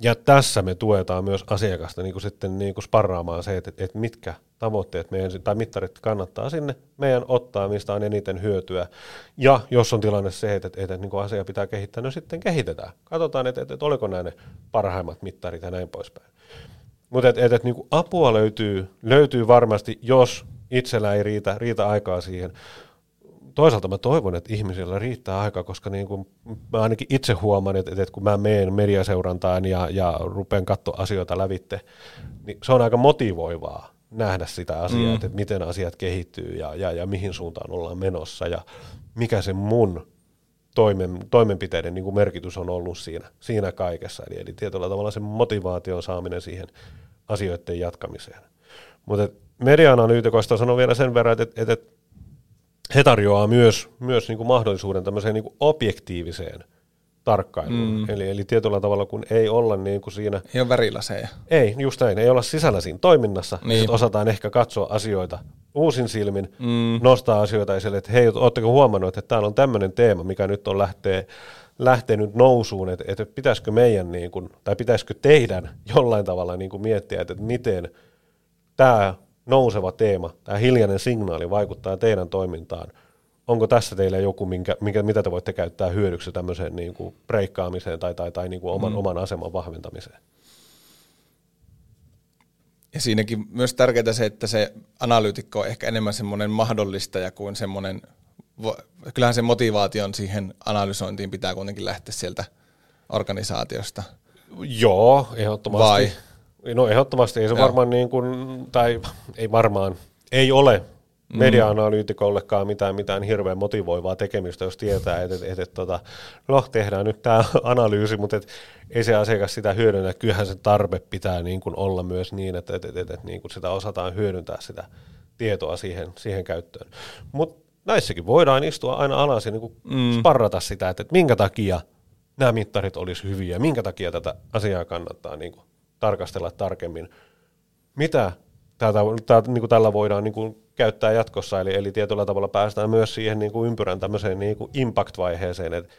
Ja tässä me tuetaan myös asiakasta niin kuin sitten niin kuin sparraamaan se, että, että mitkä tavoitteet meidän, tai mittarit kannattaa sinne meidän ottaa, mistä on eniten hyötyä. Ja jos on tilanne se, että, että, että niin asia pitää kehittää, no sitten kehitetään. Katsotaan, että, että, että oliko nämä ne parhaimmat mittarit ja näin poispäin. Mutta että, että, että niin apua löytyy, löytyy varmasti, jos itsellä ei riitä, riitä aikaa siihen toisaalta mä toivon, että ihmisillä riittää aikaa, koska niin kuin mä ainakin itse huomaan, että, että kun mä menen mediaseurantaan ja, ja rupean katsoa asioita lävitte, niin se on aika motivoivaa nähdä sitä asiaa, mm. että miten asiat kehittyy ja, ja, ja mihin suuntaan ollaan menossa ja mikä se mun toimen, toimenpiteiden niin kuin merkitys on ollut siinä, siinä kaikessa. Eli, eli tietyllä tavalla se motivaation saaminen siihen asioiden jatkamiseen. Mutta media-analyytikoista sanon vielä sen verran, että, että, että he tarjoaa myös, myös niin kuin mahdollisuuden tämmöiseen niin kuin objektiiviseen tarkkailuun. Mm. Eli, eli tietyllä tavalla, kun ei olla niin kuin siinä... Ei ole värilaseja. Ei, just näin. Ei olla sisällä siinä toiminnassa. Niin. Sitten osataan ehkä katsoa asioita uusin silmin, mm. nostaa asioita esille, että hei, ootteko huomannut, että täällä on tämmöinen teema, mikä nyt on lähtee, lähtenyt nousuun, että, että pitäisikö meidän, niin kuin, tai pitäisikö teidän jollain tavalla niin kuin miettiä, että miten tämä nouseva teema, tämä hiljainen signaali vaikuttaa teidän toimintaan. Onko tässä teille joku, minkä, minkä, mitä te voitte käyttää hyödyksi tämmöiseen niin kuin breikkaamiseen tai, tai, tai niin kuin oman, mm. oman aseman vahventamiseen? Ja siinäkin myös tärkeää se, että se analyytikko on ehkä enemmän semmoinen mahdollistaja kuin semmoinen, kyllähän se motivaation siihen analysointiin pitää kuitenkin lähteä sieltä organisaatiosta. Joo, ehdottomasti. Vai? No ehdottomasti ei se Joo. varmaan niin kuin, tai ei varmaan, ei ole. Media-analyytikollekaan mitään, mitään hirveän motivoivaa tekemistä, jos tietää, että, että, että, että tota, no tehdään nyt tämä analyysi, mutta et, ei se asiakas sitä hyödynnä. Kyllähän se tarve pitää niin kuin olla myös niin, että, että, että, että, että niin kuin sitä osataan hyödyntää sitä tietoa siihen, siihen käyttöön. Mutta näissäkin voidaan istua aina alas ja niin kuin mm. sparrata sitä, että, että minkä takia nämä mittarit olisi hyviä, minkä takia tätä asiaa kannattaa niin kuin tarkastella tarkemmin, mitä tätä, tätä, niin kuin tällä voidaan niin kuin käyttää jatkossa, eli, eli tietyllä tavalla päästään myös siihen niin kuin ympyrän tämmöiseen niin kuin impact-vaiheeseen, että,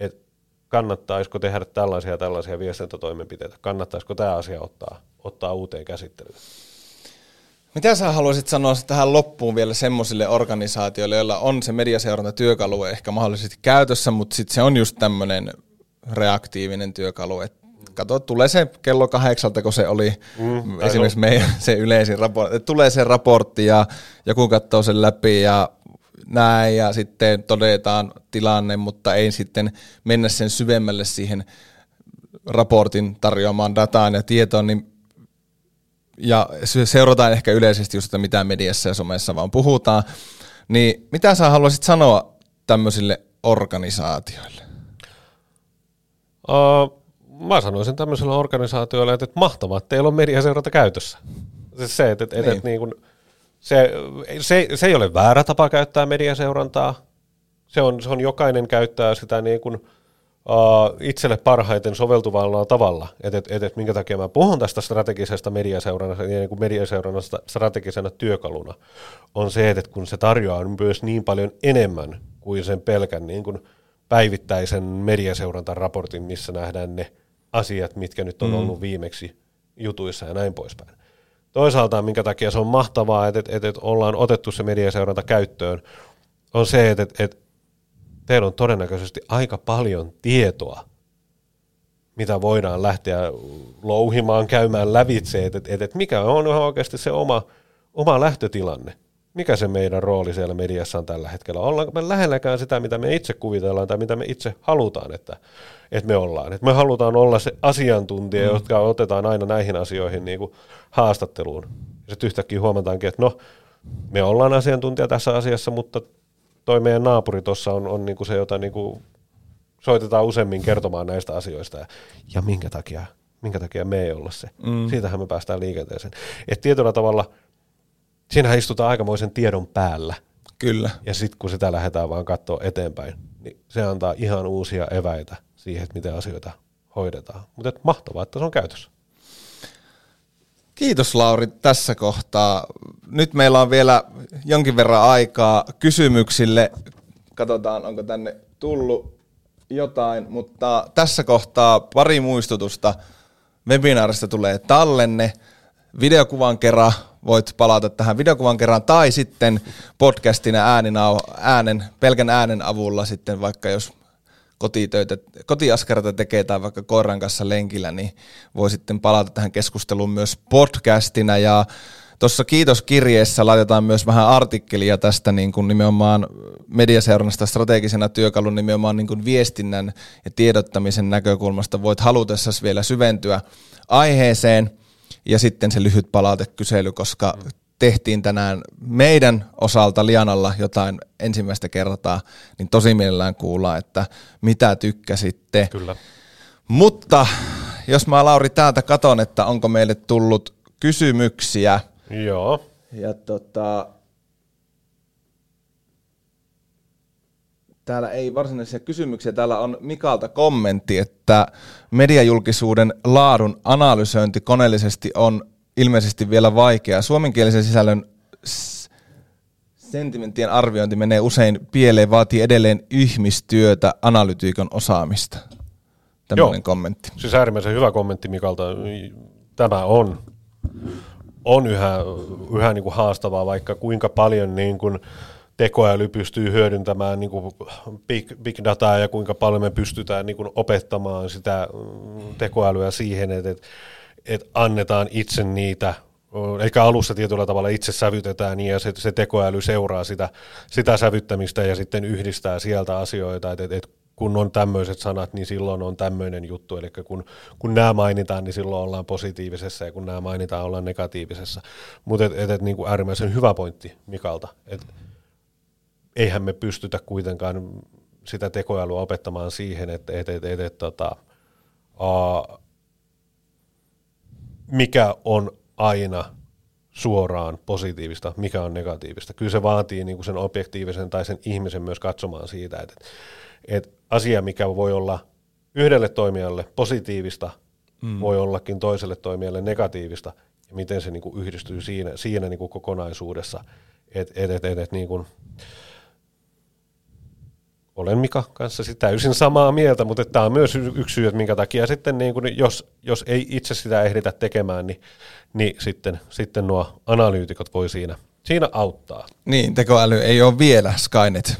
että kannattaisiko tehdä tällaisia tällaisia viestintätoimenpiteitä, kannattaisiko tämä asia ottaa, ottaa uuteen käsittelyyn. Mitä sä haluaisit sanoa tähän loppuun vielä semmoisille organisaatioille, joilla on se mediaseurantatyökalu ehkä mahdollisesti käytössä, mutta sitten se on just tämmöinen reaktiivinen työkalu, että kato, tulee se kello kahdeksalta, kun se oli mm, esimerkiksi meidän se yleisin raportti, tulee se raportti ja joku katsoo sen läpi ja näin ja sitten todetaan tilanne, mutta ei sitten mennä sen syvemmälle siihen raportin tarjoamaan dataan ja tietoon, niin ja seurataan ehkä yleisesti just, että mitä mediassa ja somessa vaan puhutaan, niin mitä sä haluaisit sanoa tämmöisille organisaatioille? Uh, mä sanoisin tämmöisellä organisaatioilla, että, että mahtavaa, että teillä on mediaseuranta käytössä. Siis se, että, että, niin. että niin kuin, se, se, se ei ole väärä tapa käyttää mediaseurantaa. Se on, se on jokainen käyttää sitä niin kuin, uh, itselle parhaiten soveltuvalla tavalla. Että et, et, et, minkä takia mä puhun tästä strategisesta mediaseurannasta, niin kuin mediaseurannasta strategisena työkaluna, on se, että kun se tarjoaa myös niin paljon enemmän kuin sen pelkän niin kuin päivittäisen mediaseurantan missä nähdään ne asiat, mitkä nyt on mm. ollut viimeksi jutuissa ja näin poispäin. Toisaalta, minkä takia se on mahtavaa, että, että, että ollaan otettu se mediaseuranta käyttöön, on se, että, että, että teillä on todennäköisesti aika paljon tietoa, mitä voidaan lähteä louhimaan, käymään lävitse, että, että, että mikä on oikeasti se oma, oma lähtötilanne mikä se meidän rooli siellä mediassa on tällä hetkellä. Ollaanko me lähelläkään sitä, mitä me itse kuvitellaan tai mitä me itse halutaan, että, että me ollaan. Että me halutaan olla se asiantuntija, mm. jotka otetaan aina näihin asioihin niin kuin haastatteluun. Ja sitten yhtäkkiä huomataankin, että no, me ollaan asiantuntija tässä asiassa, mutta toi meidän naapuri tuossa on, on niin kuin se, jota niin kuin soitetaan useammin kertomaan näistä asioista. Ja, ja minkä takia, minkä takia me ei olla se. Mm. Siitähän me päästään liikenteeseen. Et tietyllä tavalla – siinähän istutaan aikamoisen tiedon päällä. Kyllä. Ja sitten kun sitä lähdetään vaan katsoa eteenpäin, niin se antaa ihan uusia eväitä siihen, että miten asioita hoidetaan. Mutta mahtavaa, että se on käytössä. Kiitos Lauri tässä kohtaa. Nyt meillä on vielä jonkin verran aikaa kysymyksille. Katsotaan, onko tänne tullut jotain, mutta tässä kohtaa pari muistutusta. webinaarista tulee tallenne, videokuvan kerran voit palata tähän videokuvan kerran, tai sitten podcastina äänen, äänen, pelkän äänen avulla sitten vaikka jos kotitöitä, kotiaskarata tekee tai vaikka koiran kanssa lenkillä, niin voi sitten palata tähän keskusteluun myös podcastina ja Tuossa kiitoskirjeessä laitetaan myös vähän artikkelia tästä niin kuin nimenomaan mediaseurannasta strategisena työkalun nimenomaan niin kuin viestinnän ja tiedottamisen näkökulmasta. Voit halutessasi vielä syventyä aiheeseen ja sitten se lyhyt palautekysely, koska tehtiin tänään meidän osalta Lianalla jotain ensimmäistä kertaa, niin tosi mielellään kuulla, että mitä tykkäsitte. Kyllä. Mutta jos mä Lauri täältä katon, että onko meille tullut kysymyksiä. Joo. Ja tota, täällä ei varsinaisia kysymyksiä. Täällä on Mikalta kommentti, että mediajulkisuuden laadun analysointi koneellisesti on ilmeisesti vielä vaikeaa. Suomenkielisen sisällön sentimenttien arviointi menee usein pieleen, vaatii edelleen ihmistyötä, analytiikan osaamista. Tällainen Joo. kommentti. Siis äärimmäisen hyvä kommentti Mikalta. Tämä on, on yhä, yhä niin kuin haastavaa, vaikka kuinka paljon niin kuin tekoäly pystyy hyödyntämään niin kuin big, big dataa ja kuinka paljon me pystytään niin kuin opettamaan sitä mm, tekoälyä siihen, että, että että annetaan itse niitä, eikä alussa tietyllä tavalla itse sävytetään ja se, se tekoäly seuraa sitä, sitä sävyttämistä ja sitten yhdistää sieltä asioita, että, että kun on tämmöiset sanat, niin silloin on tämmöinen juttu, eli kun, kun nämä mainitaan, niin silloin ollaan positiivisessa, ja kun nämä mainitaan, ollaan negatiivisessa. Mutta et, et, et, niin kuin äärimmäisen hyvä pointti Mikalta, että eihän me pystytä kuitenkaan sitä tekoälyä opettamaan siihen, että et, et, et, et, tota, mikä on aina suoraan positiivista, mikä on negatiivista. Kyllä se vaatii niin kuin sen objektiivisen tai sen ihmisen myös katsomaan siitä, että, että asia, mikä voi olla yhdelle toimijalle positiivista, mm. voi ollakin toiselle toimijalle negatiivista, ja miten se niin kuin yhdistyy siinä, siinä niin kuin kokonaisuudessa. Et, et, et, et, et, niin kuin, olen Mika kanssa täysin samaa mieltä, mutta tämä on myös yksi syy, että minkä takia sitten niin kun, jos, jos ei itse sitä ehditä tekemään, niin, niin sitten, sitten nuo analyytikot voi siinä, siinä auttaa. Niin, tekoäly ei ole vielä Skynet.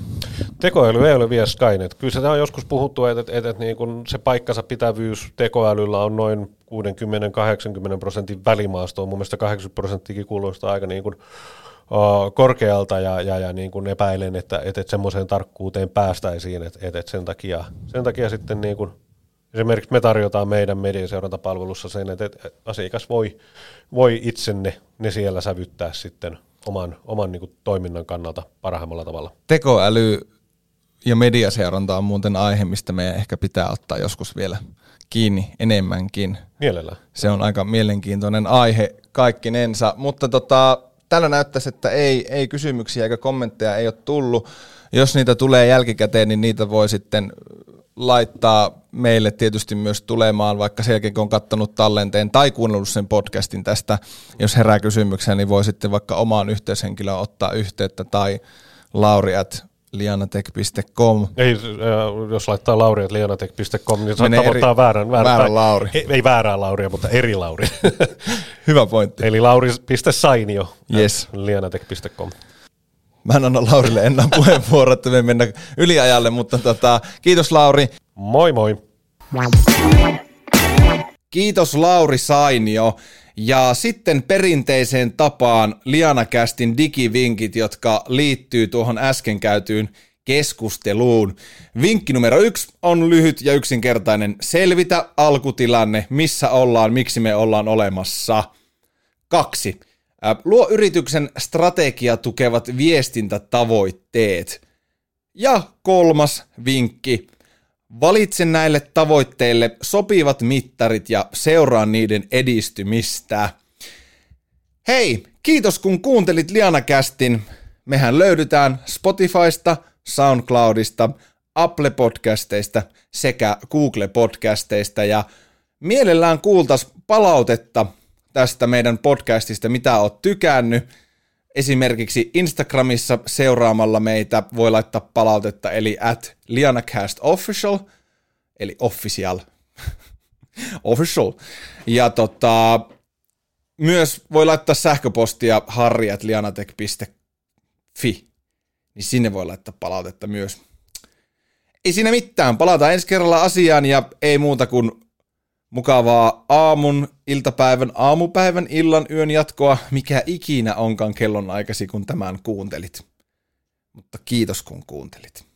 Tekoäly ei ole vielä Skynet. Kyllä se on joskus puhuttu, että, että, että niin kun se paikkansa pitävyys tekoälyllä on noin 60-80 prosentin välimaastoa. Mun mielestä 80 prosenttikin kuulostaa aika niin kuin korkealta ja, ja, ja niin kuin epäilen, että, että, että semmoiseen tarkkuuteen päästäisiin, että, että, että sen, takia, sen takia sitten niin kuin, esimerkiksi me tarjotaan meidän mediaseurantapalvelussa sen, että, että asiakas voi, voi itse ne, ne siellä sävyttää sitten oman, oman niin kuin toiminnan kannalta parhaimmalla tavalla. Tekoäly ja mediaseuranta on muuten aihe, mistä meidän ehkä pitää ottaa joskus vielä kiinni enemmänkin. Mielellään. Se on aika mielenkiintoinen aihe kaikkinensa, mutta tota, tällä näyttäisi, että ei, ei kysymyksiä eikä kommentteja ei ole tullut. Jos niitä tulee jälkikäteen, niin niitä voi sitten laittaa meille tietysti myös tulemaan, vaikka sen jälkeen kun on katsonut tallenteen tai kuunnellut sen podcastin tästä, jos herää kysymyksiä, niin voi sitten vaikka omaan yhteyshenkilöön ottaa yhteyttä tai Lauri at lianatech.com. Ei, äh, jos laittaa lianatech.com, niin saattaa eri, ottaa väärän, väärän, väärän Lauri. Ei, ei väärää Lauria, mutta eri Lauri. Hyvä pointti. Eli lauri.sainio yes. lianatech.com. Mä en anna Laurille enää puheenvuoroa, että me mennä yliajalle, mutta tota, kiitos Lauri. Moi moi. Kiitos Lauri Sainio. Ja sitten perinteiseen tapaan Lianakästin digivinkit, jotka liittyy tuohon äsken käytyyn keskusteluun. Vinkki numero yksi on lyhyt ja yksinkertainen. Selvitä alkutilanne, missä ollaan, miksi me ollaan olemassa. Kaksi. Luo yrityksen strategia tukevat viestintätavoitteet. Ja kolmas vinkki. Valitse näille tavoitteille sopivat mittarit ja seuraa niiden edistymistä. Hei, kiitos kun kuuntelit Lianakästin. Mehän löydytään Spotifysta, SoundCloudista, Apple Podcasteista sekä Google Podcasteista ja mielellään kuultas palautetta tästä meidän podcastista, mitä oot tykännyt. Esimerkiksi Instagramissa seuraamalla meitä voi laittaa palautetta, eli at lianacastofficial, eli official. Official. Ja tota, myös voi laittaa sähköpostia harriatlianatech.fi, niin sinne voi laittaa palautetta myös. Ei siinä mitään, palataan ensi kerralla asiaan ja ei muuta kuin mukavaa aamun, iltapäivän, aamupäivän, illan, yön jatkoa, mikä ikinä onkaan kellonaikasi, kun tämän kuuntelit. Mutta kiitos kun kuuntelit.